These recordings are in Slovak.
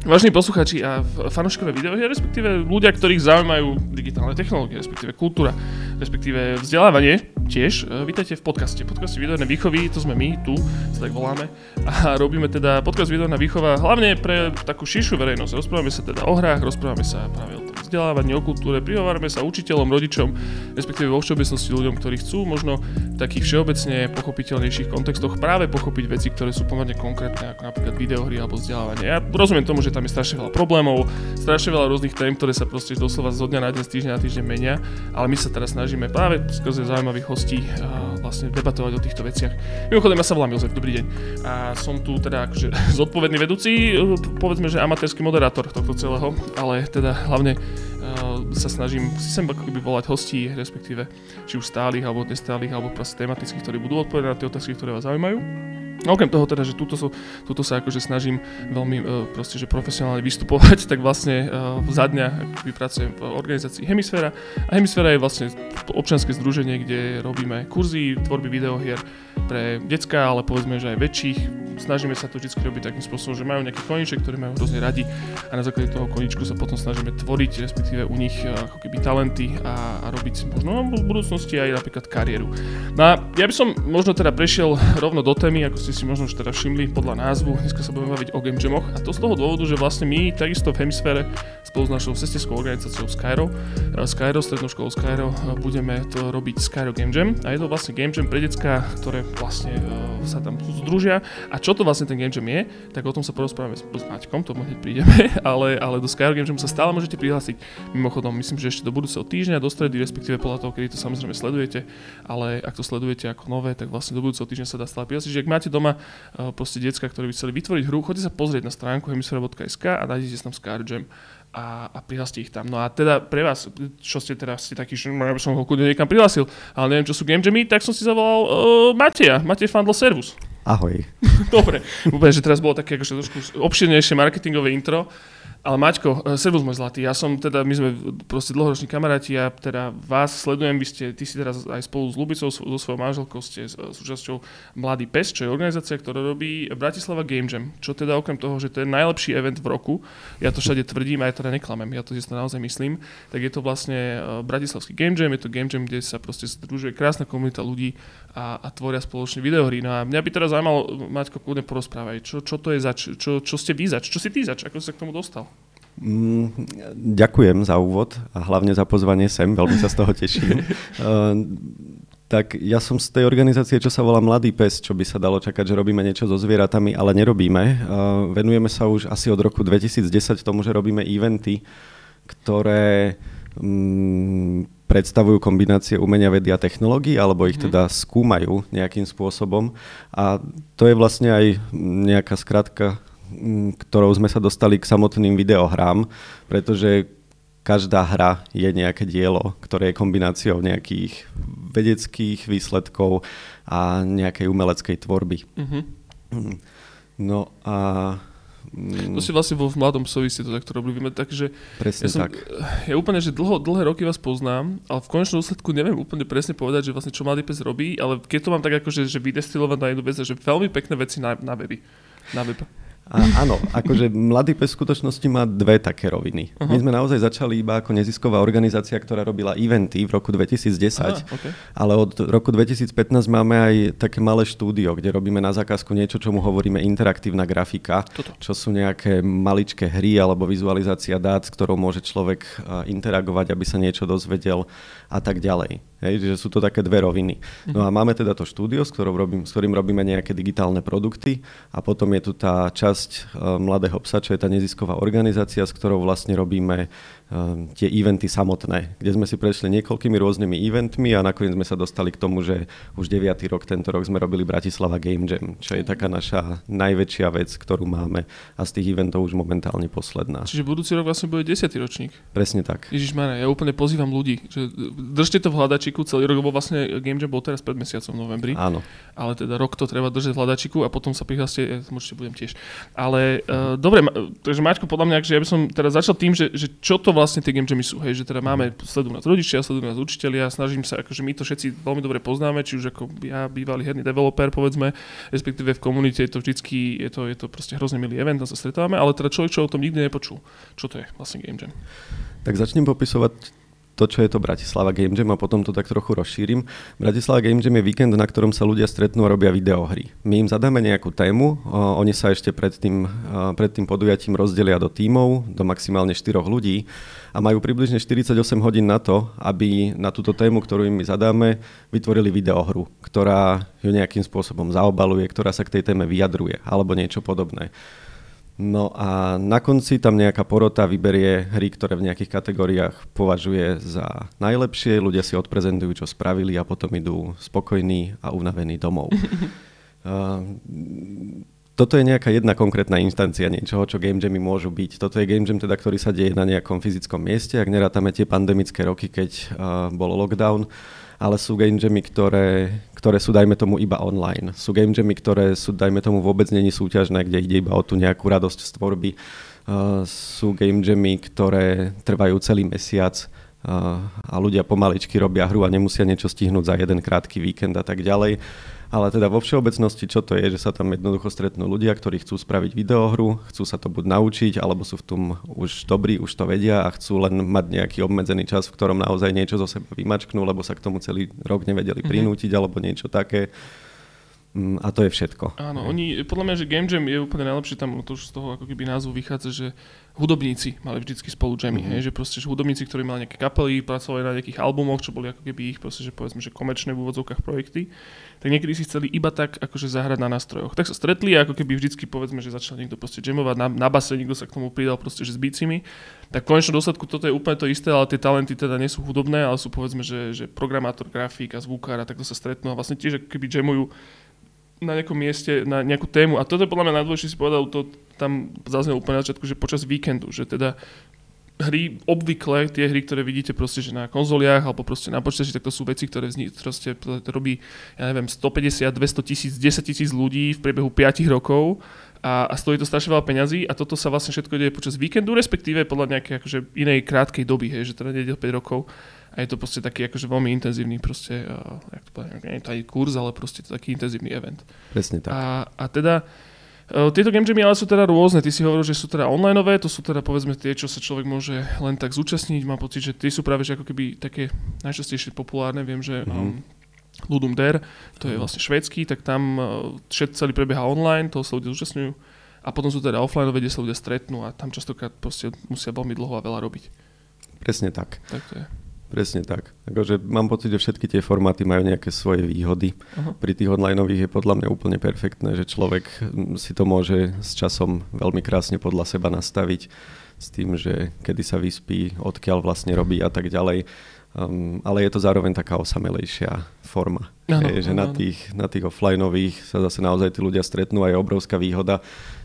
Vážení posluchači a fanúšikové videohry, respektíve ľudia, ktorých zaujímajú digitálne technológie, respektíve kultúra, respektíve vzdelávanie, tiež e, vítajte v podcaste. Podcaste Videoherne výchovy, to sme my, tu sa tak voláme. A robíme teda podcast Videoherne výchova hlavne pre takú širšiu verejnosť. Rozprávame sa teda o hrách, rozprávame sa práve o tom vzdelávaní, o kultúre, prihovárame sa učiteľom, rodičom, respektíve vo všeobecnosti ľuďom, ktorí chcú možno v takých všeobecne pochopiteľnejších kontextoch práve pochopiť veci, ktoré sú pomerne konkrétne, ako napríklad videohry alebo vzdelávanie. Ja rozumiem tomu, že tam je strašne veľa problémov, strašne veľa rôznych tém, ktoré sa proste doslova zo dňa na deň, z týždňa na týždeň menia, ale my sa teraz snažíme práve skrze zaujímavých hostí vlastne debatovať o týchto veciach. Mimochodom, ja sa volám Jozef, dobrý deň. A som tu teda akože zodpovedný vedúci, povedzme, že amatérsky moderátor tohto celého, ale teda hlavne Uh. Sa snažím si sem ako keby volať hostí, respektíve či už stálych alebo nestálych, alebo proste tematických, ktorí budú odpovedať na tie otázky, ktoré vás zaujímajú. Okrem toho teda, že túto, so, túto sa akože snažím veľmi uh, proste, že profesionálne vystupovať, tak vlastne uh, za dňa pracujem v organizácii Hemisféra a Hemisféra je vlastne občianske združenie, kde robíme kurzy tvorby videohier pre decka, ale povedzme, že aj väčších. Snažíme sa to vždy robiť takým spôsobom, že majú nejaký koníček, ktorý majú hrozne radi a na základe toho koníčku sa potom snažíme tvoriť, respektíve u nich uh, ako keby talenty a, a robiť možno v budúcnosti aj napríklad kariéru. No a ja by som možno teda prešiel rovno do témy, ako ste si možno už teda všimli podľa názvu, dneska sa budeme baviť o game jamoch a to z toho dôvodu, že vlastne my takisto v hemisfére spolu s našou sesterskou organizáciou Skyro, eh, Skyro, strednou školou Skyro, eh, budeme to robiť Skyro Game Jam a je to vlastne game jam pre decka, ktoré vlastne sa tam združia a čo to vlastne ten game jam je, tak o tom sa porozprávame s, Maťkom, to hneď prídeme, ale, ale do Skyro Game Jam sa stále môžete prihlásiť. Mimochodom, myslím, že ešte do budúceho týždňa, do stredy, respektíve podľa toho, kedy to samozrejme sledujete, ale ak to sledujete ako nové, tak vlastne do budúceho týždňa sa dá stále prihlásiť. Že ak máte doma uh, proste decka, ktorí by chceli vytvoriť hru, choďte sa pozrieť na stránku hemisfera.sk a nájdete tam Skyrim Jam a, a prihláste ich tam. No a teda pre vás, čo ste teda ste takí, že no, ja by som ho kľudne niekam prihlásil, ale neviem, čo sú Game Jammy, tak som si zavolal uh, Mateja, Matej Fandl Servus. Ahoj. Dobre, úplne, že teraz bolo také akože trošku obširnejšie marketingové intro. Ale Maťko, e, servus môj zlatý, ja som teda, my sme proste dlhoroční kamaráti, ja teda vás sledujem, vy ste, ty si teraz aj spolu s Lubicou, so svojou manželkou ste súčasťou Mladý pes, čo je organizácia, ktorá robí Bratislava Game Jam, čo teda okrem toho, že to je najlepší event v roku, ja to všade tvrdím a ja teda neklamem, ja to si naozaj myslím, tak je to vlastne e, Bratislavský Game Jam, je to Game Jam, kde sa proste združuje krásna komunita ľudí a, a tvoria spoločne videohry. No a mňa by teda zaujímalo, Maťko, kľudne porozprávaj, čo, čo to je zač, čo, čo ste vy zač, čo si ty zač, ako si sa k tomu dostal? Mm, ďakujem za úvod a hlavne za pozvanie sem, veľmi sa z toho teším. uh, tak ja som z tej organizácie, čo sa volá Mladý pes, čo by sa dalo čakať, že robíme niečo so zvieratami, ale nerobíme. Uh, venujeme sa už asi od roku 2010 tomu, že robíme eventy, ktoré um, predstavujú kombinácie umenia, vedy a technológií, alebo ich mhm. teda skúmajú nejakým spôsobom. A to je vlastne aj nejaká skratka ktorou sme sa dostali k samotným videohrám, pretože každá hra je nejaké dielo, ktoré je kombináciou nejakých vedeckých výsledkov a nejakej umeleckej tvorby. Mm-hmm. No a... To si vlastne vo v Mladom psovi si to takto robili. Takže presne ja som, tak. Ja úplne, že dlho, dlhé roky vás poznám, ale v konečnom dôsledku neviem úplne presne povedať, že vlastne čo Mladý pes robí, ale keď to mám tak akože, že vydestilovať na jednu vec, že veľmi pekné veci na, na weby. Na web. A áno, akože Mladý pes v skutočnosti má dve také roviny. Uh-huh. My sme naozaj začali iba ako nezisková organizácia, ktorá robila eventy v roku 2010, Aha, okay. ale od roku 2015 máme aj také malé štúdio, kde robíme na zákazku niečo, čomu hovoríme interaktívna grafika, Toto. čo sú nejaké maličké hry alebo vizualizácia dát, s ktorou môže človek interagovať, aby sa niečo dozvedel a tak ďalej. Hej, že sú to také dve roviny. No a máme teda to štúdio, s, robím, s ktorým robíme nejaké digitálne produkty a potom je tu tá časť uh, Mladého psa, čo je tá nezisková organizácia, s ktorou vlastne robíme tie eventy samotné, kde sme si prešli niekoľkými rôznymi eventmi a nakoniec sme sa dostali k tomu, že už 9. rok, tento rok sme robili Bratislava Game Jam, čo je taká naša najväčšia vec, ktorú máme a z tých eventov už momentálne posledná. Čiže budúci rok vlastne bude 10. ročník. Presne tak. Ježiš ja úplne pozývam ľudí, že držte to v hľadačiku celý rok, lebo vlastne Game Jam bol teraz pred mesiacom v novembri. Áno. Ale teda rok to treba držať v hľadačiku a potom sa prihláste, ja môžete budem tiež. Ale uh, dobre, takže Maťko, podľa mňa, že ja by som teraz začal tým, že, že čo to vlastne tie game jamy sú, hej, že teda máme, sledujú nás rodičia, sledujú nás učiteľia, snažím sa, akože my to všetci veľmi dobre poznáme, či už ako ja, bývalý herný developer, povedzme, respektíve v komunite je to vždycky, je to, je to proste hrozne milý event, tam sa stretávame, ale teda človek, čo o tom nikdy nepočul. Čo to je vlastne game jam? Tak začnem popisovať to, čo je to Bratislava Game Jam a potom to tak trochu rozšírim. Bratislava Game Jam je víkend, na ktorom sa ľudia stretnú a robia videohry. My im zadáme nejakú tému, oni sa ešte pred tým, pred tým podujatím rozdelia do tímov, do maximálne 4 ľudí a majú približne 48 hodín na to, aby na túto tému, ktorú im my zadáme, vytvorili videohru, ktorá ju nejakým spôsobom zaobaluje, ktorá sa k tej téme vyjadruje alebo niečo podobné. No a na konci tam nejaká porota vyberie hry, ktoré v nejakých kategóriách považuje za najlepšie, ľudia si odprezentujú, čo spravili a potom idú spokojní a unavení domov. uh, toto je nejaká jedna konkrétna instancia niečoho, čo game jamy môžu byť. Toto je game jam, teda, ktorý sa deje na nejakom fyzickom mieste, ak nerátame tie pandemické roky, keď uh, bol lockdown ale sú game jammy, ktoré, ktoré sú, dajme tomu, iba online. Sú game jammy, ktoré sú, dajme tomu, vôbec není súťažné, kde ide iba o tú nejakú radosť z tvorby. Uh, sú game jammy, ktoré trvajú celý mesiac uh, a ľudia pomaličky robia hru a nemusia niečo stihnúť za jeden krátky víkend a tak ďalej. Ale teda vo všeobecnosti, čo to je, že sa tam jednoducho stretnú ľudia, ktorí chcú spraviť videohru, chcú sa to buď naučiť, alebo sú v tom už dobrí, už to vedia a chcú len mať nejaký obmedzený čas, v ktorom naozaj niečo zo seba vymačknú, lebo sa k tomu celý rok nevedeli mhm. prinútiť, mm-hmm. alebo niečo také. Mm, a to je všetko. Áno, oni, podľa mňa, že Game Jam je úplne najlepšie, tam to už z toho ako keby názvu vychádza, že hudobníci mali vždycky spolu jammy, mm-hmm. hej, že proste že hudobníci, ktorí mali nejaké kapely, pracovali na nejakých albumoch, čo boli ako keby ich proste, že povedzme, že komerčné v úvodzovkách projekty, tak niekedy si chceli iba tak akože zahrať na nástrojoch. Tak sa stretli a ako keby vždycky povedzme, že začal niekto proste jamovať na, na base, niekto sa k tomu pridal proste, že s bicimi. Tak v konečnom dôsledku toto je úplne to isté, ale tie talenty teda nie sú hudobné, ale sú povedzme, že, že programátor, grafik a zvukár a takto sa stretnú a vlastne tiež ako keby jamujú na nejakom mieste, na nejakú tému. A toto podľa mňa najdôležitejšie si povedal, to tam zaznelo úplne na začiatku, že počas víkendu, že teda hry, obvykle tie hry, ktoré vidíte proste, že na konzoliach alebo proste na počítači, tak to sú veci, ktoré vzni, proste, robí, ja neviem, 150, 200 tisíc, 10 tisíc ľudí v priebehu 5 rokov a, a stojí to strašne veľa peňazí a toto sa vlastne všetko deje počas víkendu, respektíve podľa nejakej akože inej krátkej doby, hej, že teda nejde 5 rokov a je to proste taký akože veľmi intenzívny proste, uh, jak to poviem, nie je kurz, ale proste to taký intenzívny event. Presne tak. A, a teda uh, tieto game jamy ale sú teda rôzne. Ty si hovoril, že sú teda onlineové, to sú teda povedzme tie, čo sa človek môže len tak zúčastniť. Mám pocit, že tie sú práve že ako keby také najčastejšie populárne. Viem, že mm-hmm. um, Ludum Der, to je mhm. vlastne švédsky, tak tam uh, všetko celý prebieha online, toho sa ľudia zúčastňujú. A potom sú teda offline, kde sa ľudia stretnú a tam častokrát proste musia veľmi dlho a veľa robiť. Presne tak. Tak to je. Presne tak. Akože mám pocit, že všetky tie formáty majú nejaké svoje výhody. Uh-huh. Pri tých onlineových je podľa mňa úplne perfektné, že človek si to môže s časom veľmi krásne podľa seba nastaviť s tým, že kedy sa vyspí, odkiaľ vlastne robí a tak ďalej. Um, ale je to zároveň taká osamelejšia forma. Ano, je, že ano. Na, tých, na tých offlineových sa zase naozaj tí ľudia stretnú a je obrovská výhoda,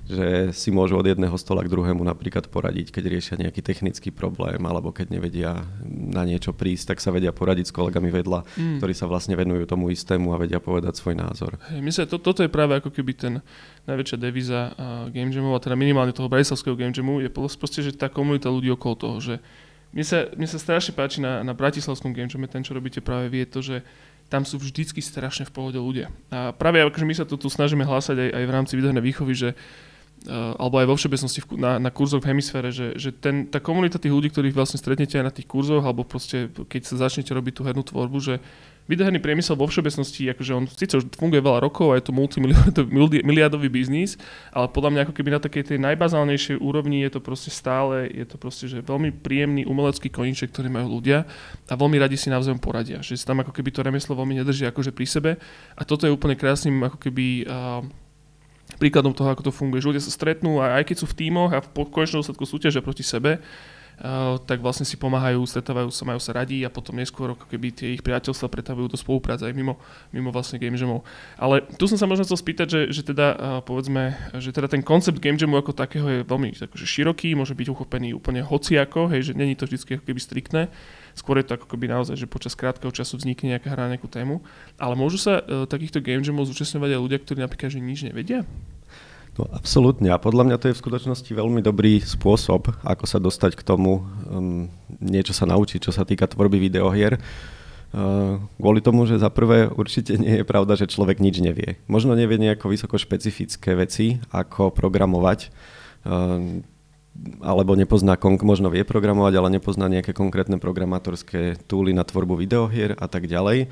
že si môžu od jedného stola k druhému napríklad poradiť, keď riešia nejaký technický problém alebo keď nevedia na niečo prísť, tak sa vedia poradiť s kolegami vedľa, mm. ktorí sa vlastne venujú tomu istému a vedia povedať svoj názor. Hey, myslím, to, toto je práve ako keby ten najväčšia devíza uh, Game Jamu, a teda minimálne toho Bratislavského Game Jamu, je proste, že tá komunita ľudí okolo toho, že mne sa, mne sa strašne páči na, na Bratislavskom Game Jam, ten, čo robíte práve vie to, že tam sú vždycky strašne v pohode ľudia. A práve akože my sa tu, tu snažíme hlásať aj, aj v rámci videohnej výchovy, že Uh, alebo aj vo všeobecnosti na, na kurzoch v hemisfére, že, že ten, tá komunita tých ľudí, ktorých vlastne stretnete aj na tých kurzoch, alebo proste keď sa začnete robiť tú hernú tvorbu, že videoherný priemysel vo všeobecnosti, akože on síce už funguje veľa rokov a je to multimiliardový biznis, ale podľa mňa ako keby na takej tej najbazálnejšej úrovni je to proste stále, je to proste, že veľmi príjemný umelecký koníček, ktorý majú ľudia a veľmi radi si navzájom poradia. Že si tam ako keby to remeslo veľmi nedrží akože pri sebe a toto je úplne krásnym ako keby príkladom toho, ako to funguje. Že ľudia sa stretnú a aj keď sú v tímoch a v konečnom dôsledku súťažia proti sebe, tak vlastne si pomáhajú, stretávajú sa, majú sa radí a potom neskôr ako keby tie ich priateľstva pretavujú do spolupráce aj mimo, mimo vlastne game jamov. Ale tu som sa možno chcel spýtať, že, že teda uh, povedzme, že teda ten koncept game jamu ako takého je veľmi akože široký, môže byť uchopený úplne hociako, hej, že není to vždy ako keby striktné. Skôr je to ako keby naozaj, že počas krátkeho času vznikne nejaká hra, nejakú tému. Ale môžu sa uh, takýchto game jamov zúčastňovať aj ľudia, ktorí napríklad že nič nevedia? No, absolútne. A podľa mňa to je v skutočnosti veľmi dobrý spôsob, ako sa dostať k tomu, um, niečo sa naučiť, čo sa týka tvorby videohier. Uh, kvôli tomu, že za prvé určite nie je pravda, že človek nič nevie. Možno nevie nejako vysoko špecifické veci, ako programovať, uh, alebo nepozná, možno vie programovať, ale nepozná nejaké konkrétne programátorské túly na tvorbu videohier a tak ďalej.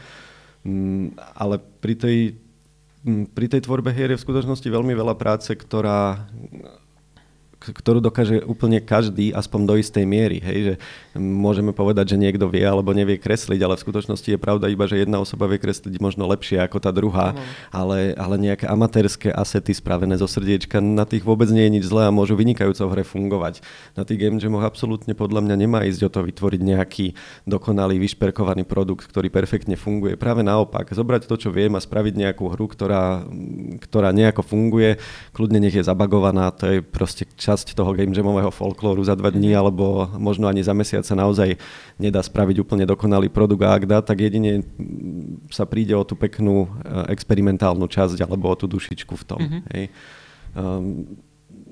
Um, ale pri tej pri tej tvorbe hier je v skutočnosti veľmi veľa práce, ktorá ktorú dokáže úplne každý, aspoň do istej miery. Hej? Že môžeme povedať, že niekto vie alebo nevie kresliť, ale v skutočnosti je pravda iba, že jedna osoba vie kresliť možno lepšie ako tá druhá, no. ale, ale nejaké amatérske asety spravené zo srdiečka, na tých vôbec nie je nič zlé a môžu vynikajúco v hre fungovať. Na tých game jamoch absolútne podľa mňa nemá ísť o to vytvoriť nejaký dokonalý, vyšperkovaný produkt, ktorý perfektne funguje. Práve naopak, zobrať to, čo viem a spraviť nejakú hru, ktorá, ktorá nejako funguje, kľudne nech je zabagovaná, to je proste čas časť toho game jamového folklóru za dva dní, alebo možno ani za mesiac sa naozaj nedá spraviť úplne dokonalý produkt a ak dá, tak jedine sa príde o tú peknú eh, experimentálnu časť alebo o tú dušičku v tom. Mm-hmm. Hej. Um,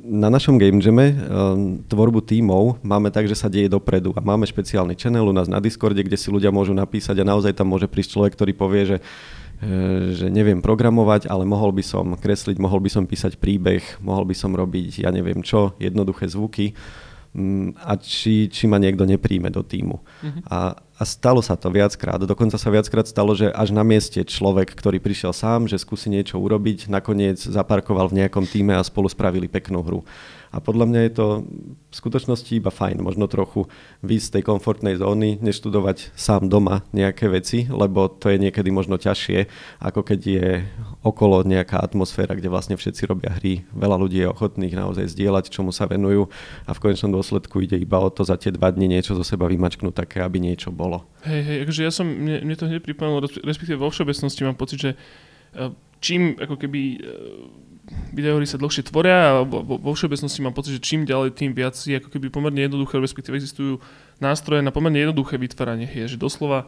na našom Game Jame um, tvorbu tímov máme tak, že sa deje dopredu a máme špeciálny channel u nás na Discorde, kde si ľudia môžu napísať a naozaj tam môže prísť človek, ktorý povie, že že neviem programovať, ale mohol by som kresliť, mohol by som písať príbeh, mohol by som robiť, ja neviem čo, jednoduché zvuky mm, a či, či ma niekto nepríjme do týmu. Mm-hmm. A, a stalo sa to viackrát. Dokonca sa viackrát stalo, že až na mieste človek, ktorý prišiel sám, že skúsi niečo urobiť, nakoniec zaparkoval v nejakom týme a spolu spravili peknú hru. A podľa mňa je to v skutočnosti iba fajn, možno trochu výjsť z tej komfortnej zóny, neštudovať sám doma nejaké veci, lebo to je niekedy možno ťažšie, ako keď je okolo nejaká atmosféra, kde vlastne všetci robia hry. Veľa ľudí je ochotných naozaj zdieľať, čomu sa venujú a v konečnom dôsledku ide iba o to za tie dva dni niečo zo seba vymačknúť také, aby niečo bolo. Hej, hej, akože ja som, mne, mne to hneď pripomenulo, respektíve vo všeobecnosti mám pocit, že eh, čím ako keby eh, videohry sa dlhšie tvoria vo, vo všeobecnosti mám pocit, že čím ďalej, tým viac je ako keby pomerne jednoduché, respektíve existujú nástroje na pomerne jednoduché vytváranie hier, že doslova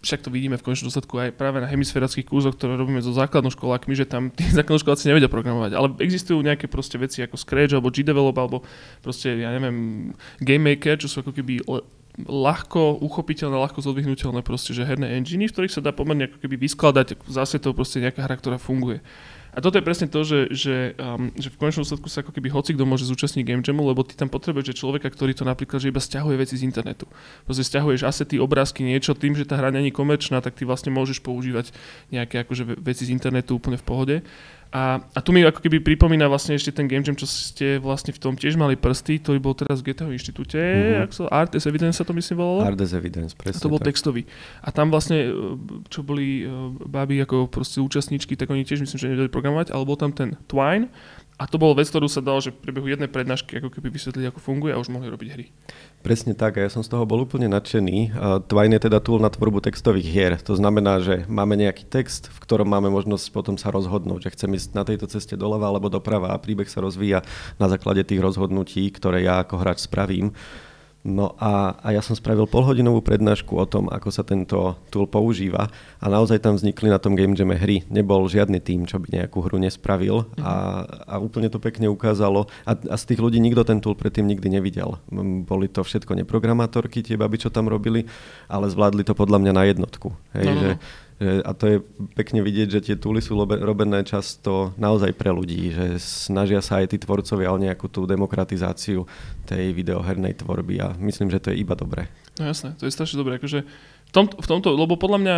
však to vidíme v konečnom dôsledku aj práve na hemisférických kurzoch, ktoré robíme so základnou školákmi, že tam tí základnoškoláci nevedia programovať. Ale existujú nejaké proste veci ako Scratch alebo G-Develop alebo proste, ja neviem, Game Maker, čo sú ako keby ľahko uchopiteľné, ľahko zodvihnutelné proste, že herné enginy, v ktorých sa dá pomerne ako keby vyskladať zase to proste nejaká hra, ktorá funguje. A toto je presne to, že, že, um, že v konečnom dôsledku sa ako keby hoci kto môže zúčastniť Game Jamu, lebo ty tam potrebuješ že človeka, ktorý to napríklad že iba stiahuje veci z internetu. Proste stiahuješ asety, obrázky, niečo, tým, že tá hra není komerčná, tak ty vlastne môžeš používať nejaké akože veci z internetu úplne v pohode. A, a tu mi ako keby pripomína vlastne ešte ten game jam, čo ste vlastne v tom tiež mali prsty, ktorý bol teraz v GTO inštitúte, mm-hmm. sa, Art as Evidence sa to myslím volalo? Art as Evidence, presne a to bol tak. textový. A tam vlastne, e, čo boli uh, báby ako proste účastníčky, tak oni tiež myslím, že nevedeli programovať, ale bol tam ten Twine a to bol vec, ktorú sa dalo, že v priebehu jednej prednášky ako keby vysvetliť, ako funguje a už mohli robiť hry. Presne tak a ja som z toho bol úplne nadšený. Twine je teda tool na tvorbu textových hier. To znamená, že máme nejaký text, v ktorom máme možnosť potom sa rozhodnúť, že chcem ísť na tejto ceste doľava alebo doprava a príbeh sa rozvíja na základe tých rozhodnutí, ktoré ja ako hráč spravím. No a, a ja som spravil polhodinovú prednášku o tom, ako sa tento tool používa a naozaj tam vznikli na tom Game Jame hry. Nebol žiadny tým, čo by nejakú hru nespravil mm-hmm. a, a úplne to pekne ukázalo. A, a z tých ľudí nikto ten tool predtým nikdy nevidel. Boli to všetko neprogramátorky, tie baby, čo tam robili, ale zvládli to podľa mňa na jednotku. Hej, no, no. Že, no. A to je pekne vidieť, že tie túly sú robené často naozaj pre ľudí, že snažia sa aj tí tvorcovia o nejakú tú demokratizáciu tej videohernej tvorby a myslím, že to je iba dobré. No jasné, to je strašne dobré. Akože tom, v tomto, lebo podľa mňa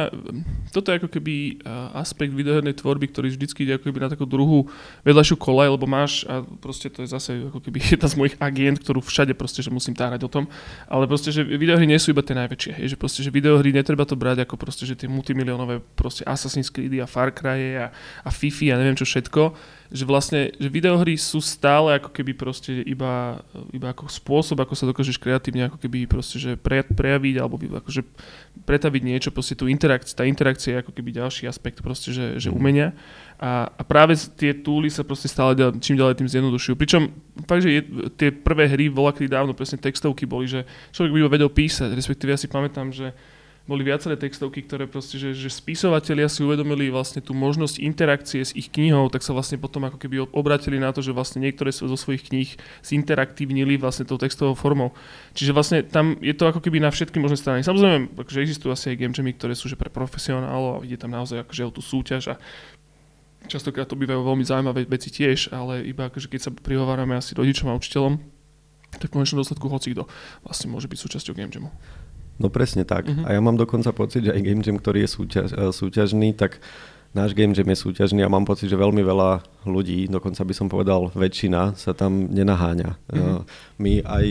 toto je ako keby aspekt videohernej tvorby, ktorý vždycky ide ako keby na takú druhú vedľajšiu kolaj, lebo máš, a proste to je zase ako keby jedna z mojich agent, ktorú všade proste, že musím tárať o tom, ale proste, že videohry nie sú iba tie najväčšie, je, že proste, že videohry netreba to brať ako proste, že tie multimiliónové proste Assassin's Creed a Far Cry a, a Fifi a neviem čo všetko, že vlastne, že videohry sú stále ako keby proste iba, iba ako spôsob, ako sa dokážeš kreatívne ako keby proste, že pre, prejaviť alebo akože pretaviť niečo, proste tú interakciu, tá interakcia je ako keby ďalší aspekt proste, že, že mhm. umenia a, a práve tie túly sa proste stále čím ďalej tým zjednodušujú. Pričom fakt, že je, tie prvé hry voľakedy dávno presne textovky boli, že človek by vedel písať, respektíve ja si pamätám, že boli viaceré textovky, ktoré proste, že, že spisovatelia si uvedomili vlastne tú možnosť interakcie s ich knihou, tak sa vlastne potom ako keby obratili na to, že vlastne niektoré zo svojich kníh zinteraktívnili vlastne tou textovou formou. Čiže vlastne tam je to ako keby na všetky možné strany. Samozrejme, že existujú asi aj game jamy, ktoré sú že pre profesionálov a ide tam naozaj akože o tú súťaž a častokrát to bývajú veľmi zaujímavé veci tiež, ale iba akože keď sa prihovárame asi rodičom a učiteľom, tak v konečnom dôsledku hoci kto vlastne môže byť súčasťou game jamu. No presne tak. Uh-huh. A ja mám dokonca pocit, že aj Game Jam, ktorý je súťaž, e, súťažný, tak náš Game Jam je súťažný a mám pocit, že veľmi veľa ľudí, dokonca by som povedal väčšina, sa tam nenaháňa. Uh-huh. My aj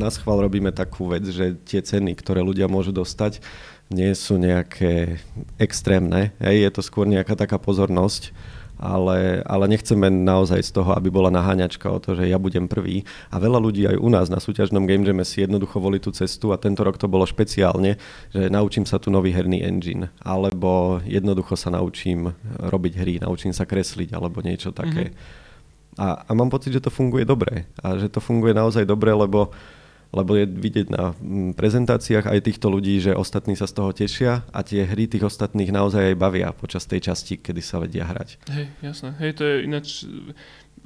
na schvál robíme takú vec, že tie ceny, ktoré ľudia môžu dostať, nie sú nejaké extrémne. Hej, je to skôr nejaká taká pozornosť ale, ale nechceme naozaj z toho, aby bola naháňačka o to, že ja budem prvý. A veľa ľudí aj u nás na súťažnom Game Jam si jednoducho volí tú cestu a tento rok to bolo špeciálne, že naučím sa tu nový herný engine, alebo jednoducho sa naučím robiť hry, naučím sa kresliť, alebo niečo také. Mm-hmm. A, a mám pocit, že to funguje dobre. A že to funguje naozaj dobre, lebo uh, lebo je vidieť na mm, prezentáciách aj týchto ľudí, že ostatní sa z toho tešia a tie hry tých ostatných naozaj aj bavia počas tej časti, kedy sa vedia hrať. Hej, jasné. Hej, to je ináč...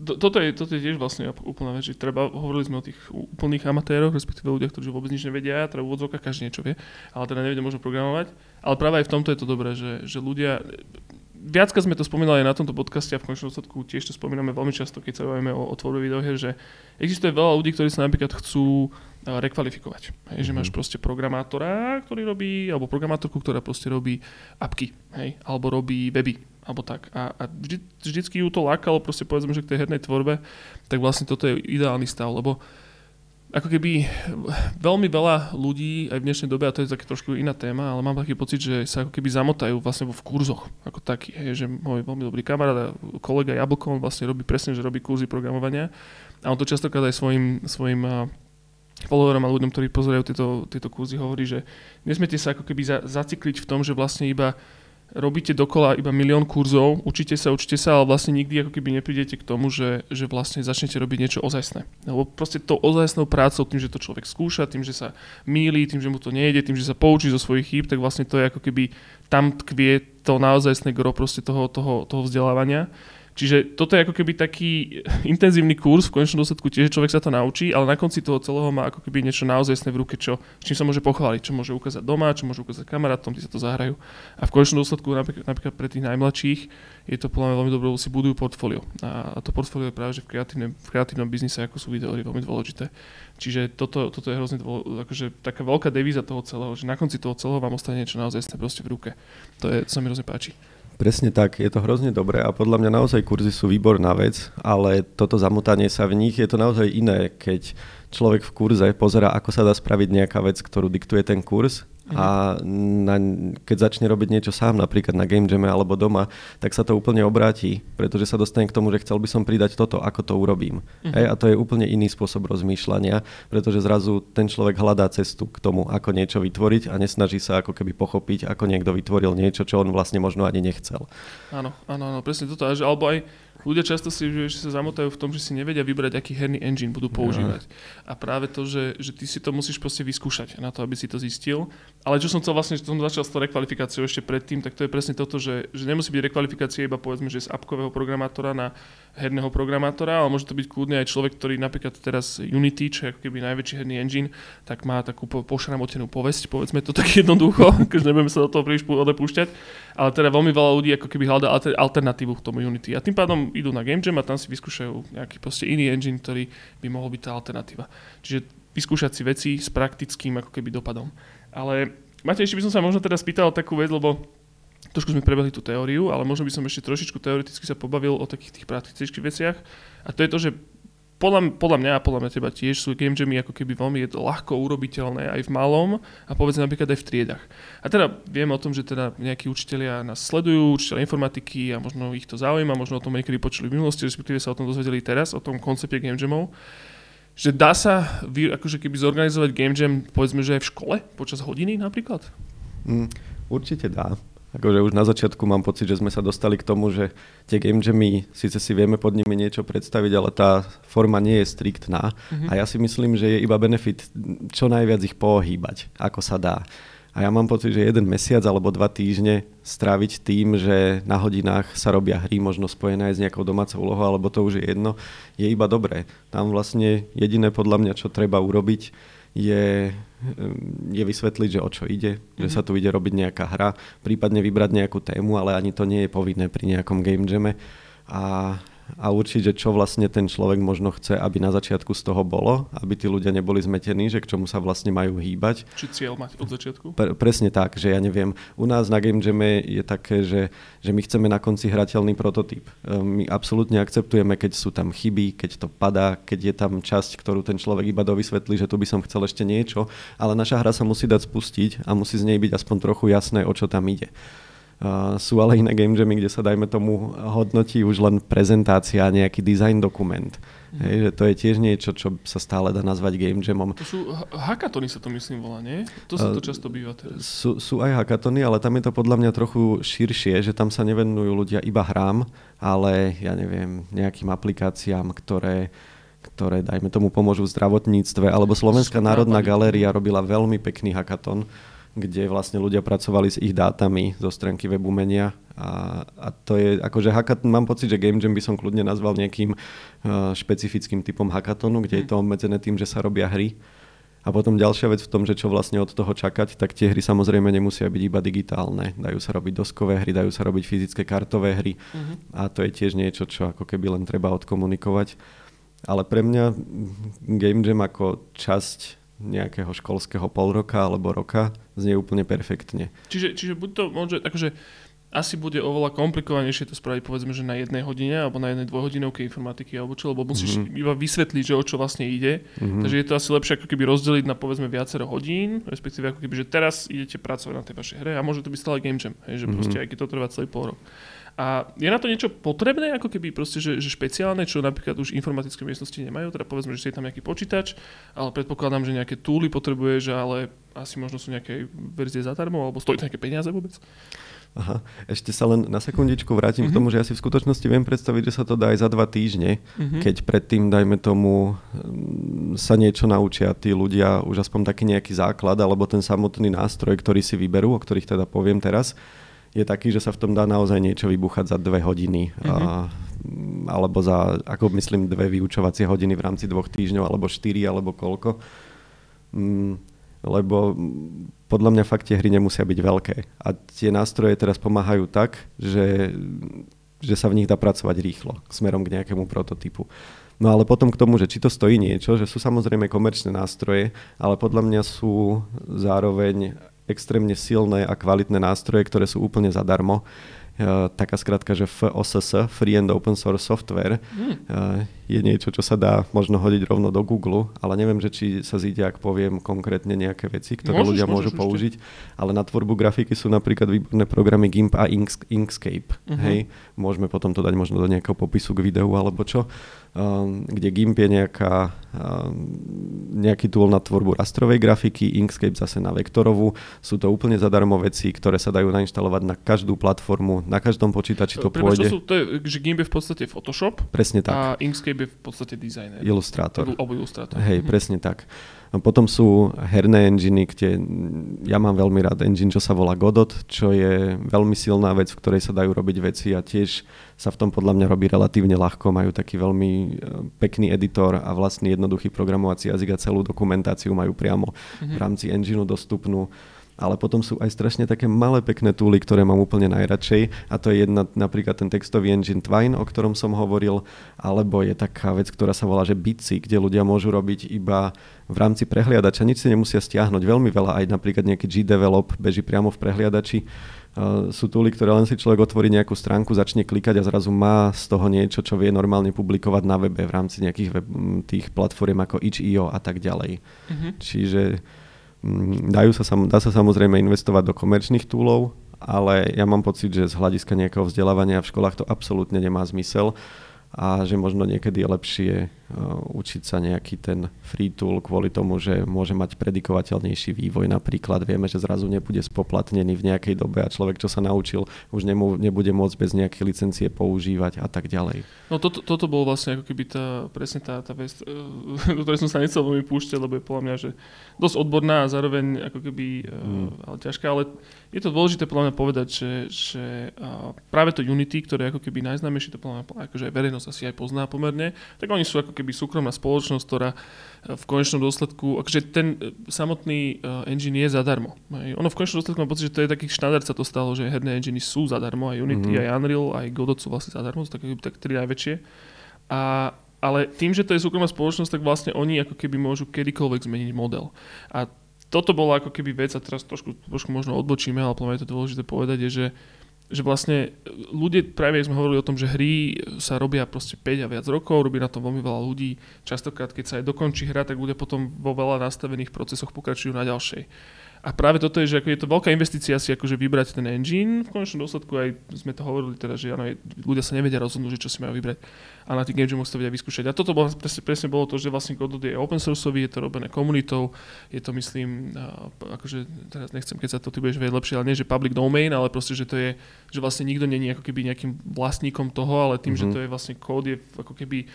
Toto je, toto je tiež vlastne úplná vec, že treba, hovorili sme o tých úplných amatéroch, respektíve ľudia, ktorí vôbec nič nevedia, treba v odzvukách každý niečo vie, ale teda nevedia možno programovať. Ale práve aj v tomto je to dobré, že, že ľudia, viacka sme to spomínali aj na tomto podcaste a v končnom dôsledku tiež to spomíname veľmi často, keď sa bavíme o, o tvorbe videohier, že existuje veľa ľudí, ktorí sa napríklad chcú rekvalifikovať. Hej, že máš mhm. proste programátora, ktorý robí, alebo programátorku, ktorá proste robí apky, hej, alebo robí weby, alebo tak. A, a vždy, vždycky ju to lákalo, proste povedzme, že k tej hernej tvorbe, tak vlastne toto je ideálny stav, lebo ako keby veľmi veľa ľudí aj v dnešnej dobe, a to je také trošku iná téma, ale mám taký pocit, že sa ako keby zamotajú vlastne v kurzoch ako taký. Hej, že môj veľmi dobrý kamarát a kolega Jablko, on vlastne robí presne, že robí kurzy programovania a on to častokrát aj svojim, svojim followerom a ľuďom, ktorí pozerajú tieto, tieto kurzy, hovorí, že nesmiete sa ako keby za, zacikliť v tom, že vlastne iba robíte dokola iba milión kurzov, učíte sa, učíte sa, ale vlastne nikdy ako keby neprídete k tomu, že, že vlastne začnete robiť niečo ozajstné. Lebo proste tou ozajstnou prácou, tým, že to človek skúša, tým, že sa míli, tým, že mu to nejde, tým, že sa poučí zo svojich chýb, tak vlastne to je ako keby tam tkvie to naozajstné gro proste toho, toho, toho vzdelávania. Čiže toto je ako keby taký intenzívny kurz, v konečnom dôsledku tiež človek sa to naučí, ale na konci toho celého má ako keby niečo naozaj v ruke, čo, s čím sa môže pochváliť, čo môže ukázať doma, čo môže ukázať kamarátom, tí sa to zahrajú. A v konečnom dôsledku napríklad, napríklad pre tých najmladších je to podľa mňa veľmi dobré, si budujú portfólio. A, a to portfólio je práve že v kreatívnom, v kreatívnom biznise, ako sú videóry, veľmi dôležité. Čiže toto, toto je hrozne dôležité, akože taká veľká devíza toho celého, že na konci toho celého vám ostane niečo naozaj v ruke. To, je, sa mi hrozne páči. Presne tak, je to hrozne dobré a podľa mňa naozaj kurzy sú výborná vec, ale toto zamotanie sa v nich je to naozaj iné, keď človek v kurze pozera, ako sa dá spraviť nejaká vec, ktorú diktuje ten kurz. A na, keď začne robiť niečo sám, napríklad na game jame alebo doma, tak sa to úplne obráti, pretože sa dostane k tomu, že chcel by som pridať toto, ako to urobím. Uh-huh. Hej, a to je úplne iný spôsob rozmýšľania, pretože zrazu ten človek hľadá cestu k tomu, ako niečo vytvoriť a nesnaží sa ako keby pochopiť, ako niekto vytvoril niečo, čo on vlastne možno ani nechcel. Áno, áno, áno presne toto. Alebo aj ľudia často si že sa zamotajú v tom, že si nevedia vybrať, aký herný engine budú používať. A práve to, že, že ty si to musíš proste vyskúšať na to, aby si to zistil. Ale čo som chcel vlastne, že som začal s tou rekvalifikáciou ešte predtým, tak to je presne toto, že, že nemusí byť rekvalifikácia iba povedzme, že z appkového programátora na herného programátora, ale môže to byť kľudne aj človek, ktorý napríklad teraz Unity, čo je ako keby najväčší herný engine, tak má takú po, pošramotenú povesť, povedzme to tak jednoducho, keďže nebudeme sa do toho príliš odepúšťať, ale teda veľmi veľa ľudí ako keby hľadá alternatívu k tomu Unity. A tým pádom idú na Game Jam a tam si vyskúšajú nejaký proste iný engine, ktorý by mohol byť tá alternatíva. Čiže vyskúšať si veci s praktickým ako keby dopadom. Ale Matej, ešte by som sa možno teda spýtal takú vec, lebo trošku sme prebehli tú teóriu, ale možno by som ešte trošičku teoreticky sa pobavil o takých tých praktických veciach. A to je to, že podľa, podľa mňa a podľa mňa teba tiež sú game jammy ako keby veľmi ľahko urobiteľné aj v malom a povedzme napríklad aj v triedach. A teda viem o tom, že teda nejakí učitelia nás sledujú, učiteľia informatiky a možno ich to zaujíma, možno o tom niekedy počuli v minulosti, respektíve sa o tom dozvedeli teraz, o tom koncepte game jamov že dá sa akože keby zorganizovať game jam, povedzme, že aj v škole, počas hodiny napríklad? Mm, určite dá. Akože už na začiatku mám pocit, že sme sa dostali k tomu, že tie game jammy, síce si vieme pod nimi niečo predstaviť, ale tá forma nie je striktná. Mm-hmm. A ja si myslím, že je iba benefit čo najviac ich pohýbať, ako sa dá. A ja mám pocit, že jeden mesiac alebo dva týždne stráviť tým, že na hodinách sa robia hry, možno spojené aj s nejakou domácou úlohou, alebo to už je jedno, je iba dobré. Tam vlastne jediné podľa mňa, čo treba urobiť, je, je vysvetliť, že o čo ide, mm-hmm. že sa tu ide robiť nejaká hra, prípadne vybrať nejakú tému, ale ani to nie je povinné pri nejakom game jame. A a určiť, že čo vlastne ten človek možno chce, aby na začiatku z toho bolo, aby tí ľudia neboli zmetení, že k čomu sa vlastne majú hýbať. Či cieľ mať od začiatku? Pre, presne tak, že ja neviem, u nás na Game Jame je také, že, že my chceme na konci hrateľný prototyp. Ehm, my absolútne akceptujeme, keď sú tam chyby, keď to padá, keď je tam časť, ktorú ten človek iba dovysvetlí, že tu by som chcel ešte niečo, ale naša hra sa musí dať spustiť a musí z nej byť aspoň trochu jasné, o čo tam ide. Sú ale iné game jamy, kde sa dajme tomu hodnotí už len prezentácia, nejaký design dokument. Mm. Hej, že to je tiež niečo, čo sa stále dá nazvať game jamom. To sú hackatony sa to myslím volá, nie? To sa to často býva teraz. Sú, sú aj hackatony, ale tam je to podľa mňa trochu širšie, že tam sa nevenujú ľudia iba hrám, ale ja neviem, nejakým aplikáciám, ktoré ktoré, dajme tomu, pomôžu v zdravotníctve, alebo Slovenská národná galéria robila veľmi pekný hackathon, kde vlastne ľudia pracovali s ich dátami zo stránky web umenia a, a to je akože hackathon, mám pocit, že Game Jam by som kľudne nazval nejakým uh, špecifickým typom hackathonu, kde mm. je to obmedzené tým, že sa robia hry. A potom ďalšia vec v tom, že čo vlastne od toho čakať, tak tie hry samozrejme nemusia byť iba digitálne. Dajú sa robiť doskové hry, dajú sa robiť fyzické kartové hry mm-hmm. a to je tiež niečo, čo ako keby len treba odkomunikovať. Ale pre mňa Game Jam ako časť nejakého školského pol roka alebo roka znie úplne perfektne. Čiže, čiže buď to môže, akože asi bude oveľa komplikovanejšie to spraviť povedzme, že na jednej hodine alebo na jednej dvojhodinovke informatiky alebo čo, lebo musíš mm-hmm. iba vysvetliť, že o čo vlastne ide. Mm-hmm. Takže je to asi lepšie ako keby rozdeliť na povedzme viacero hodín, respektíve ako keby, že teraz idete pracovať na tej vašej hre a môže to byť stále game jam, hej, že mm-hmm. proste aj keď to trvá celý pol rok. A je na to niečo potrebné, ako keby proste, že, že špeciálne, čo napríklad už informatické miestnosti nemajú, teda povedzme, že je tam nejaký počítač, ale predpokladám, že nejaké túly potrebuješ, ale asi možno sú nejaké verzie zadarmo, alebo stojí to nejaké peniaze vôbec? Aha, ešte sa len na sekundičku vrátim mm-hmm. k mhm. tomu, že ja si v skutočnosti viem predstaviť, že sa to dá aj za dva týždne, mm-hmm. keď predtým, dajme tomu, mm, sa niečo naučia tí ľudia, už aspoň taký nejaký základ, alebo ten samotný nástroj, ktorý si vyberú, o ktorých teda poviem teraz, je taký, že sa v tom dá naozaj niečo vybuchať za dve hodiny. Mm-hmm. A, alebo za, ako myslím, dve vyučovacie hodiny v rámci dvoch týždňov, alebo štyri, alebo koľko. Mm, lebo podľa mňa fakt tie hry nemusia byť veľké. A tie nástroje teraz pomáhajú tak, že, že sa v nich dá pracovať rýchlo, smerom k nejakému prototypu. No ale potom k tomu, že či to stojí niečo, že sú samozrejme komerčné nástroje, ale podľa mňa sú zároveň extrémne silné a kvalitné nástroje, ktoré sú úplne zadarmo. Uh, taká skratka, že FOSS, Free and Open Source Software, mm. Je niečo, čo sa dá možno hodiť rovno do Google, ale neviem, že či sa zíde, ak poviem konkrétne nejaké veci, ktoré môžeš, ľudia môžu môžeš použiť. Ešte. Ale na tvorbu grafiky sú napríklad výborné programy GIMP a Inkscape. Uh-huh. Hej? Môžeme potom to dať možno do nejakého popisu k videu alebo čo. Um, kde GIMP je nejaká, um, nejaký tool na tvorbu rastrovej grafiky, Inkscape zase na vektorovú. Sú to úplne zadarmo veci, ktoré sa dajú nainštalovať na každú platformu, na každom počítači to Prebač, pôjde. To, sú, to je, že GIMP je v podstate Photoshop. Presne tak. A Inkscape je v podstate dizajner. Ilustrátor. Alebo ilustrátor. Hej, mm-hmm. presne tak. A potom sú herné enginy, kde ja mám veľmi rád engine, čo sa volá Godot, čo je veľmi silná vec, v ktorej sa dajú robiť veci a tiež sa v tom podľa mňa robí relatívne ľahko. Majú taký veľmi e, pekný editor a vlastný jednoduchý programovací jazyk a celú dokumentáciu majú priamo v rámci engineu dostupnú ale potom sú aj strašne také malé pekné túly, ktoré mám úplne najradšej a to je jedna napríklad ten textový engine Twine, o ktorom som hovoril, alebo je taká vec, ktorá sa volá, že Bitsy, kde ľudia môžu robiť iba v rámci prehliadača, nič si nemusia stiahnuť, veľmi veľa, aj napríklad nejaký G-Develop beží priamo v prehliadači. Uh, sú túly, ktoré len si človek otvorí nejakú stránku, začne klikať a zrazu má z toho niečo, čo vie normálne publikovať na webe v rámci nejakých web, tých platform ako itch.io a tak ďalej. Uh-huh. Čiže dajú sa, dá sa samozrejme investovať do komerčných túlov, ale ja mám pocit, že z hľadiska nejakého vzdelávania v školách to absolútne nemá zmysel. A že možno niekedy je lepšie uh, učiť sa nejaký ten free tool kvôli tomu, že môže mať predikovateľnejší vývoj. Napríklad vieme, že zrazu nebude spoplatnený v nejakej dobe a človek, čo sa naučil, už nemu, nebude môcť bez nejakej licencie používať a tak ďalej. No toto, toto bolo vlastne ako keby tá, presne tá, tá vec, e, do ktorej som sa nechcel veľmi púšťať, lebo je podľa mňa, že dosť odborná a zároveň ako keby mm. ale ťažká, ale je to dôležité podľa mňa povedať, že, že práve to Unity, ktoré je ako keby najznámejšie, to podľa mňa akože aj verejnosť asi aj pozná pomerne, tak oni sú ako keby súkromná spoločnosť, ktorá v konečnom dôsledku, akože ten samotný engine je zadarmo. Ono v konečnom dôsledku mám pocit, že to je taký štandard sa to stalo, že herné engine sú zadarmo, aj Unity, mm-hmm. aj Unreal, aj Godot sú vlastne zadarmo, sú tak, tak tri najväčšie. A ale tým, že to je súkromná spoločnosť, tak vlastne oni ako keby môžu kedykoľvek zmeniť model. A toto bolo ako keby vec, a teraz trošku, trošku možno odbočíme, ale plne je to dôležité povedať, je, že, že vlastne ľudia, práve sme hovorili o tom, že hry sa robia proste 5 a viac rokov, robí na tom veľmi veľa ľudí. Častokrát, keď sa aj dokončí hra, tak ľudia potom vo veľa nastavených procesoch pokračujú na ďalšej. A práve toto je, že ako je to veľká investícia si akože vybrať ten engine. V konečnom dôsledku aj sme to hovorili teda, že áno, ľudia sa nevedia rozhodnúť, že čo si majú vybrať. A na tých game jamoch to vedia vyskúšať. A toto bolo, presne, presne bolo to, že vlastne Godot je open source, je to robené komunitou, je to myslím, akože teraz nechcem, keď sa to ty budeš vedieť lepšie, ale nie, že public domain, ale proste, že to je, že vlastne nikto není ako keby nejakým vlastníkom toho, ale tým, mm-hmm. že to je vlastne kód, je ako keby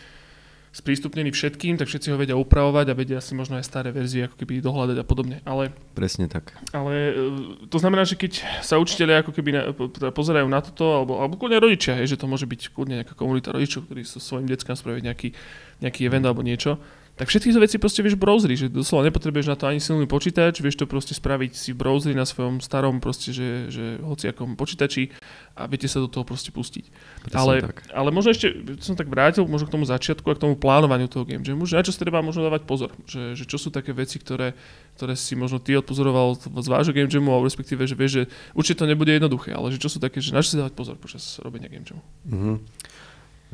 sprístupnený všetkým, tak všetci ho vedia upravovať a vedia si možno aj staré verzie ako keby dohľadať a podobne. Ale, Presne tak. Ale e, to znamená, že keď sa učiteľia ako keby na, teda pozerajú na toto, alebo, alebo kľudne rodičia, je, že to môže byť kľudne nejaká komunita rodičov, ktorí sú svojim deckám spraviť nejaký, nejaký event alebo niečo, tak všetky tie veci proste vieš v browseri, že doslova nepotrebuješ na to ani silný počítač, vieš to proste spraviť si v browseri na svojom starom proste, že, že hociakom počítači a viete sa do toho proste pustiť. ale, tak. ale možno ešte, som tak vrátil možno k tomu začiatku a k tomu plánovaniu toho game jamu, že na čo si treba možno dávať pozor, že, že čo sú také veci, ktoré, ktoré si možno ty odpozoroval z vášho game jamu, alebo respektíve, že vieš, že určite to nebude jednoduché, ale že čo sú také, že na čo si dávať pozor počas robenia game jamu. Mm-hmm.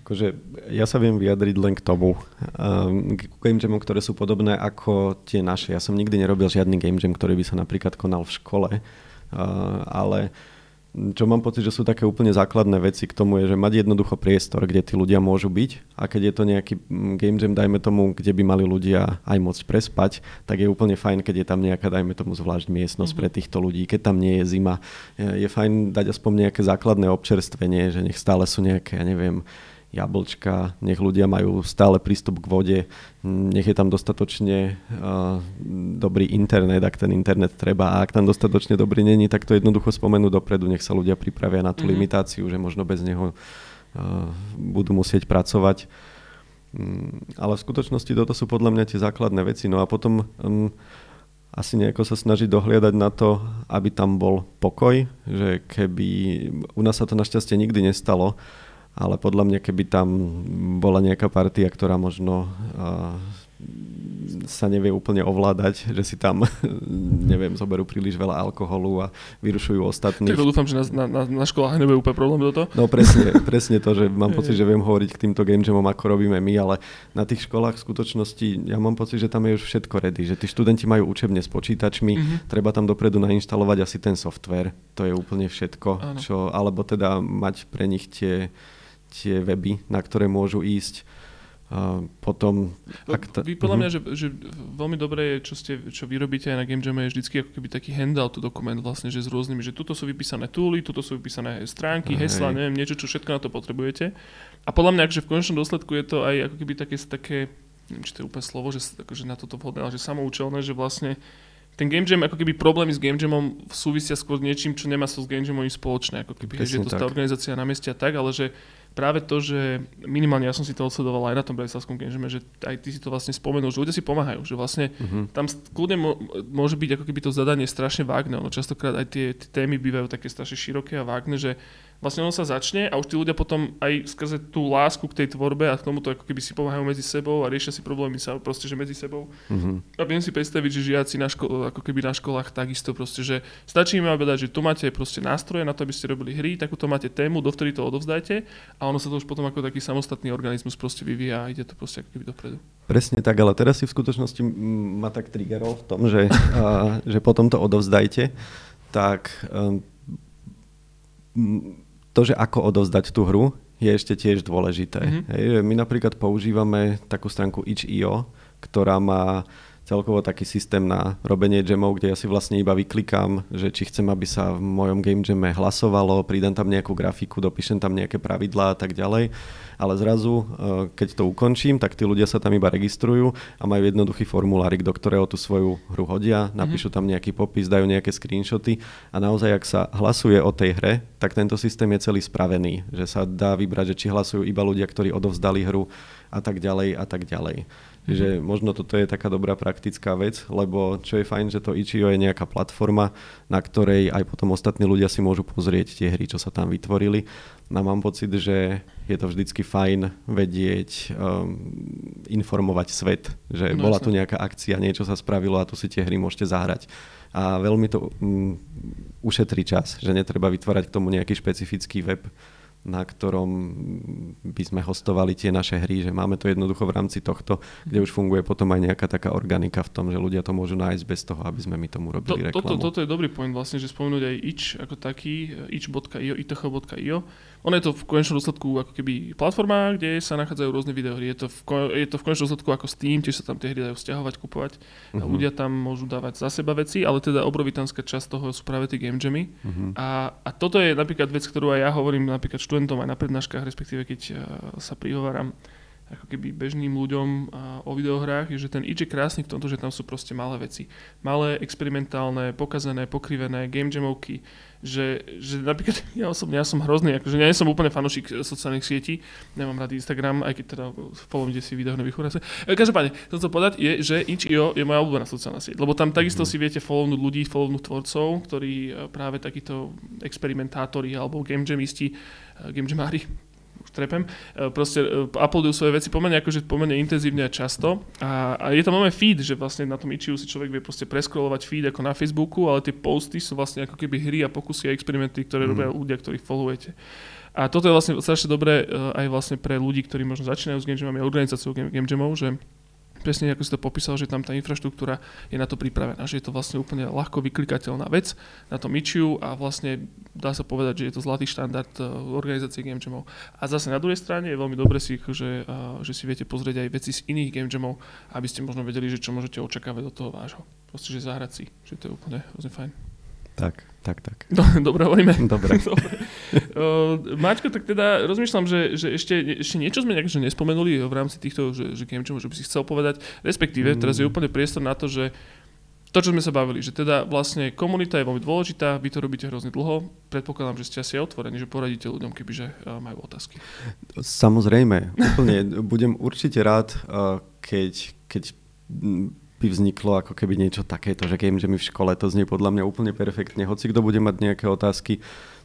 Akože ja sa viem vyjadriť len k tomu, um, k game jamom, ktoré sú podobné ako tie naše. Ja som nikdy nerobil žiadny game jam, ktorý by sa napríklad konal v škole, uh, ale čo mám pocit, že sú také úplne základné veci k tomu, je, že mať jednoducho priestor, kde tí ľudia môžu byť a keď je to nejaký mm, game jam, dajme tomu, kde by mali ľudia aj môcť prespať, tak je úplne fajn, keď je tam nejaká, dajme tomu, zvlášť miestnosť mm-hmm. pre týchto ľudí, keď tam nie je zima. Je, je fajn dať aspoň nejaké základné občerstvenie, že nech stále sú nejaké, ja neviem, jablčka, nech ľudia majú stále prístup k vode, nech je tam dostatočne uh, dobrý internet, ak ten internet treba a ak tam dostatočne dobrý není, tak to jednoducho spomenú dopredu, nech sa ľudia pripravia na tú mm-hmm. limitáciu, že možno bez neho uh, budú musieť pracovať. Um, ale v skutočnosti toto sú podľa mňa tie základné veci. No a potom um, asi nejako sa snažiť dohliadať na to, aby tam bol pokoj, že keby, u nás sa to našťastie nikdy nestalo, ale podľa mňa, keby tam bola nejaká partia, ktorá možno uh, sa nevie úplne ovládať, že si tam, neviem, zoberú príliš veľa alkoholu a vyrušujú ostatných. Tak dúfam, že na, na, na školách nebude úplne problém toto. No presne, presne to, že mám pocit, že viem hovoriť k týmto game jamom, ako robíme my, ale na tých školách v skutočnosti ja mám pocit, že tam je už všetko ready, že tí študenti majú učebne s počítačmi, mm-hmm. treba tam dopredu nainštalovať asi ten software, to je úplne všetko, čo, alebo teda mať pre nich tie tie weby, na ktoré môžu ísť. A potom... Ak ta... Vy podľa mňa, uh-huh. že, že veľmi dobré je, čo, ste, čo vy robíte aj na Game Jam, je vždycky ako keby taký handout dokument vlastne, že s rôznymi, že tuto sú vypísané tooly, tuto sú vypísané stránky, hesla, neviem, niečo, čo všetko na to potrebujete. A podľa mňa, že v konečnom dôsledku je to aj ako keby také, také neviem, či to je úplne slovo, že akože na toto vhodné, ale že samoučelné, že vlastne ten game jam, ako keby problémy s game jamom súvisia skôr niečím, čo nemá so s game jamom spoločné, ako keby, že je to tá organizácia na mieste a tak, ale že práve to, že minimálne ja som si to odsledoval aj na tom Bratislavskom Gamejame, že aj ty si to vlastne spomenul, že ľudia si pomáhajú, že vlastne uh-huh. tam kľudne môže byť ako keby to zadanie strašne vágne, no častokrát aj tie, tie témy bývajú také strašne široké a vágne, že vlastne ono sa začne a už tí ľudia potom aj skrze tú lásku k tej tvorbe a k tomuto ako keby si pomáhajú medzi sebou a riešia si problémy sa proste, že medzi sebou. Uh-huh. A viem si predstaviť, že žiaci na ško- ako keby na školách takisto proste, že stačí im povedať, že tu máte proste nástroje na to, aby ste robili hry, takúto máte tému, dovtedy to odovzdajte a ono sa to už potom ako taký samostatný organizmus proste vyvíja a ide to proste ako keby dopredu. Presne tak, ale teraz si v skutočnosti ma tak triggerol v tom, že, a, že potom to odovzdajte, tak um, to, že ako odovzdať tú hru, je ešte tiež dôležité. Mm-hmm. Hej, my napríklad používame takú stránku itch.io, ktorá má celkovo taký systém na robenie jamov, kde ja si vlastne iba vyklikám, že či chcem, aby sa v mojom game jame hlasovalo, pridám tam nejakú grafiku, dopíšem tam nejaké pravidlá a tak ďalej. Ale zrazu, e, keď to ukončím, tak tí ľudia sa tam iba registrujú a majú jednoduchý formulárik, do ktorého tú svoju hru hodia, mhm. napíšu tam nejaký popis, dajú nejaké screenshoty a naozaj, ak sa hlasuje o tej hre, tak tento systém je celý spravený, že sa dá vybrať, že či hlasujú iba ľudia, ktorí odovzdali hru a tak ďalej a tak ďalej. Čiže mm-hmm. možno toto je taká dobrá praktická vec, lebo čo je fajn, že to Ichio je nejaká platforma, na ktorej aj potom ostatní ľudia si môžu pozrieť tie hry, čo sa tam vytvorili. A mám pocit, že je to vždycky fajn vedieť um, informovať svet, že no, bola tu nejaká akcia, niečo sa spravilo a tu si tie hry môžete zahrať. A veľmi to um, ušetrí čas, že netreba vytvárať k tomu nejaký špecifický web, na ktorom by sme hostovali tie naše hry, že máme to jednoducho v rámci tohto, kde už funguje potom aj nejaká taká organika v tom, že ľudia to môžu nájsť bez toho, aby sme my tomu robili to, reklamu. Toto, toto je dobrý point vlastne, že spomenúť aj itch ako taký, itch.io, ith.io, ono je to v konečnom dôsledku ako keby platforma, kde sa nachádzajú rôzne videohry. Je to v, je to v konečnom dôsledku ako Steam, tiež sa tam tie hry dajú stiahovať, kupovať. Uh-huh. A ľudia tam môžu dávať za seba veci, ale teda obrovitánska časť toho sú práve tie game jammy. Uh-huh. A, a toto je napríklad vec, ktorú aj ja hovorím napríklad študentom aj na prednáškach, respektíve keď uh, sa prihováram ako keby bežným ľuďom o videohrách, je, že ten itch je krásny v tomto, že tam sú proste malé veci. Malé, experimentálne, pokazené, pokrivené, game jamovky, že, že napríklad ja osobne, ja som hrozný, akože ja nie som úplne fanúšik sociálnych sietí, nemám rád Instagram, aj keď teda follow kde si video nevýchúra sa. E, každopádne, to chcem povedať je, že Itch.io je moja obľúbená sociálna sieť, lebo tam takisto mm-hmm. si viete follownúť ľudí, follownúť tvorcov, ktorí e, práve takíto experimentátori alebo game jamisti, e, game jamári, trepem, e, proste e, uploadujú svoje veci pomerne akože pomerne intenzívne a často a, a je tam máme feed, že vlastne na tom Ichiu si človek vie proste preskrolovať feed ako na Facebooku, ale tie posty sú vlastne ako keby hry a pokusy a experimenty, ktoré mm. robia ľudia, ktorých followujete. A toto je vlastne strašne dobré e, aj vlastne pre ľudí, ktorí možno začínajú s game jamami a organizáciou game, game jamov, že presne ako si to popísal, že tam tá infraštruktúra je na to pripravená, že je to vlastne úplne ľahko vyklikateľná vec na tom Ichiu a vlastne dá sa povedať, že je to zlatý štandard uh, organizácie game jamov. A zase na druhej strane je veľmi dobre si, že, uh, že si viete pozrieť aj veci z iných game jamov, aby ste možno vedeli, že čo môžete očakávať do toho vášho. Proste, že zahrať si, že to je úplne hrozne fajn. Tak, tak, tak. Dobre, hovoríme. Dobre. Dobre. Uh, Maťko, tak teda rozmýšľam, že, že ešte, ešte niečo sme nejak, že nespomenuli v rámci týchto, že, že game že by si chcel povedať. Respektíve, mm. teraz je úplne priestor na to, že to, čo sme sa bavili, že teda vlastne komunita je veľmi dôležitá, vy to robíte hrozne dlho, predpokladám, že ste asi otvorení, že poradíte ľuďom, kebyže uh, majú otázky. Samozrejme, úplne. Budem určite rád, uh, keď, keď by vzniklo ako keby niečo takéto, že game mi v škole, to znie podľa mňa úplne perfektne. Hoci kto bude mať nejaké otázky,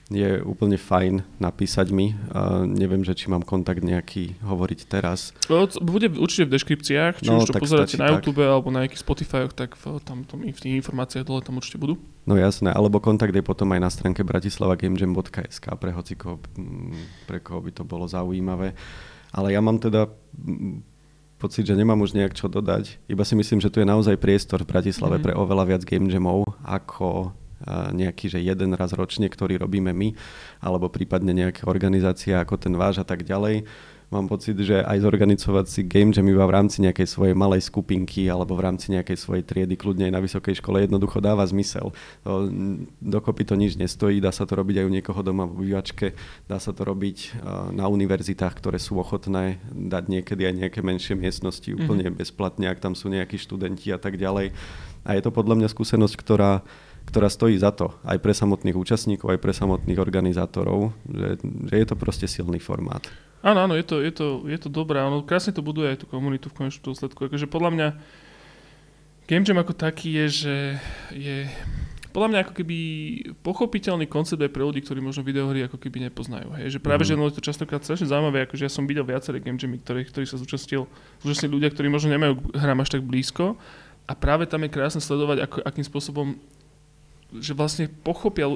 je úplne fajn napísať mi. Uh, neviem, že či mám kontakt nejaký hovoriť teraz. Bude určite v deskripciách, či no, už to pozeráte na YouTube tak. alebo na nejakých Spotify, tak v, tam, tam, v tých informáciách dole tam určite budú. No jasné, alebo kontakt je potom aj na stránke bratislavagameJam.sk pre hociko, mm, pre koho by to bolo zaujímavé. Ale ja mám teda pocit, že nemám už nejak čo dodať. Iba si myslím, že tu je naozaj priestor v Bratislave mm. pre oveľa viac game jamov ako nejaký, že jeden raz ročne, ktorý robíme my, alebo prípadne nejaké organizácia ako ten váš a tak ďalej mám pocit, že aj zorganizovať si game jam iba v rámci nejakej svojej malej skupinky alebo v rámci nejakej svojej triedy, kľudne aj na vysokej škole, jednoducho dáva zmysel. Dokopy to nič nestojí, dá sa to robiť aj u niekoho doma v obývačke, dá sa to robiť na univerzitách, ktoré sú ochotné dať niekedy aj nejaké menšie miestnosti mhm. úplne mm-hmm. bezplatne, ak tam sú nejakí študenti a tak ďalej. A je to podľa mňa skúsenosť, ktorá ktorá stojí za to aj pre samotných účastníkov, aj pre samotných organizátorov, že, že je to proste silný formát. Áno, áno, je to, je to, je to dobré. Ono krásne to buduje aj tú komunitu v konečnom dôsledku. Akože podľa mňa Game Jam ako taký je, že je podľa mňa ako keby pochopiteľný koncept aj pre ľudí, ktorí možno videohry ako keby nepoznajú. Hej. Že práve, mm. že je to častokrát strašne zaujímavé, akože ja som videl viaceré game jamy, ktorých, ktorých sa zúčastnil, zúčastnili ľudia, ktorí možno nemajú hrám až tak blízko a práve tam je krásne sledovať, ako, akým spôsobom že vlastne pochopia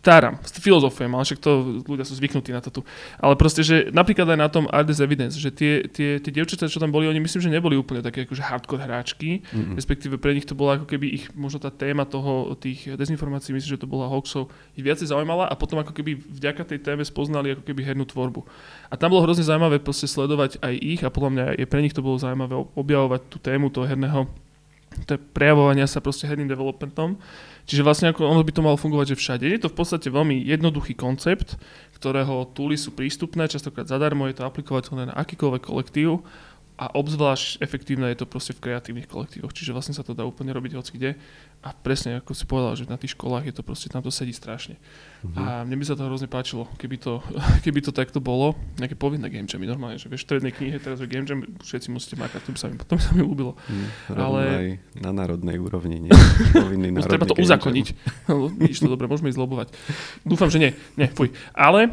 staram, filozofujem, ale však to ľudia sú zvyknutí na to tu. Ale proste, že napríklad aj na tom Art as Evidence, že tie, tie, tie dievčatá, čo tam boli, oni myslím, že neboli úplne také akože hardcore hráčky, mm-hmm. respektíve pre nich to bola ako keby ich, možno tá téma toho, tých dezinformácií, myslím, že to bola hoaxov, ich viacej zaujímala a potom ako keby vďaka tej téme spoznali ako keby hernú tvorbu. A tam bolo hrozne zaujímavé proste sledovať aj ich a podľa mňa je pre nich to bolo zaujímavé objavovať tú tému toho herného to je prejavovania sa proste herným developmentom. Čiže vlastne ako ono by to malo fungovať, že všade. Je to v podstate veľmi jednoduchý koncept, ktorého túly sú prístupné, častokrát zadarmo, je to aplikovateľné na akýkoľvek kolektív a obzvlášť efektívne je to proste v kreatívnych kolektívoch, čiže vlastne sa to dá úplne robiť hoci kde a presne ako si povedal, že na tých školách je to proste, tam to sedí strašne. Uh-huh. A mne by sa to hrozne páčilo, keby to, keby to takto bolo, nejaké povinné game jammy, normálne, že vieš, v strednej knihe teraz je game jam, všetci musíte makať, to by sa mi, to by sa mi ľúbilo. Mm, Ale... na národnej úrovni, nie? Povinný národný Treba to uzakoniť. Vidíš to dobre, môžeme ísť lobovať. Dúfam, že nie, nie, fuj. Ale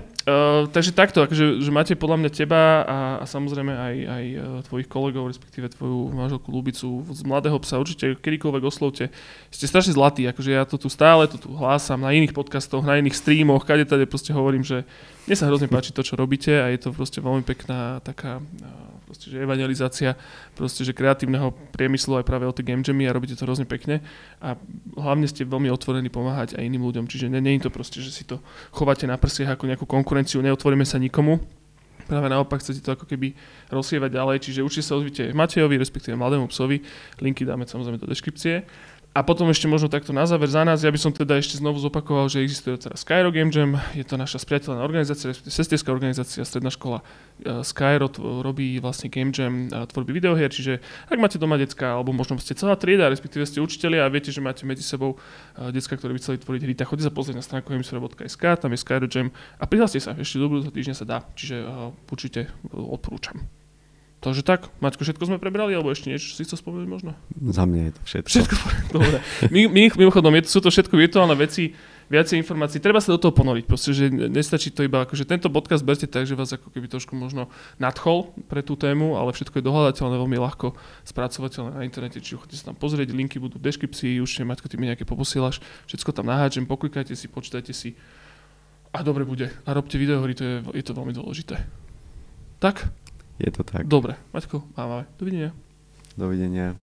Takže takto, akože, že máte podľa mňa teba a, a samozrejme aj, aj uh, tvojich kolegov, respektíve tvoju manželku Lubicu z Mladého psa, určite kedykoľvek oslovte. Ste strašne zlatí, akože ja to tu stále to tu hlásam na iných podcastoch, na iných streamoch, kade tade proste hovorím, že mne sa hrozne páči to, čo robíte a je to proste veľmi pekná taká proste, že evangelizácia proste, že kreatívneho priemyslu aj práve o tie game jammy a robíte to hrozne pekne a hlavne ste veľmi otvorení pomáhať aj iným ľuďom, čiže nie, nie je to proste, že si to chováte na prsiach ako nejakú konkurenciu, neotvoríme sa nikomu, práve naopak chcete to ako keby rozsievať ďalej, čiže určite sa ozvite Matejovi, respektíve mladému psovi, linky dáme samozrejme do deskripcie a potom ešte možno takto na záver za nás, ja by som teda ešte znovu zopakoval, že existuje teraz Skyro Game Jam, je to naša spriateľná organizácia, sestierská organizácia, stredná škola e, Skyro robí vlastne Game Jam tvorby videohier, čiže ak máte doma decka, alebo možno ste celá trieda, respektíve ste učiteľi a viete, že máte medzi sebou e, decka, ktoré by chceli tvoriť hry, tak chodite sa pozrieť na stránku hemisfera.sk, tam je Skyro Jam a prihláste sa, ešte do budúceho týždňa sa dá, čiže uh, určite odporúčam. Takže tak, Maťko, všetko sme prebrali, alebo ešte niečo si chcel spomenúť možno? Za mňa je to všetko. Všetko, dobre. My, my, mimochodom, je, sú to všetko virtuálne veci, viacej informácií. Treba sa do toho ponoriť, proste, že nestačí to iba, akože tento podcast berte tak, že vás ako keby trošku možno nadchol pre tú tému, ale všetko je dohľadateľné, veľmi ľahko spracovateľné na internete, čiže chodite sa tam pozrieť, linky budú v deskripcii, už Maťko, ty mi nejaké poposielaš, všetko tam naháčem, poklikajte si, počítajte si a dobre bude. A robte videohry, to je, je to veľmi dôležité. Tak? Je to tak. Dobre, Maťko, máme. Dovidenia. Dovidenia.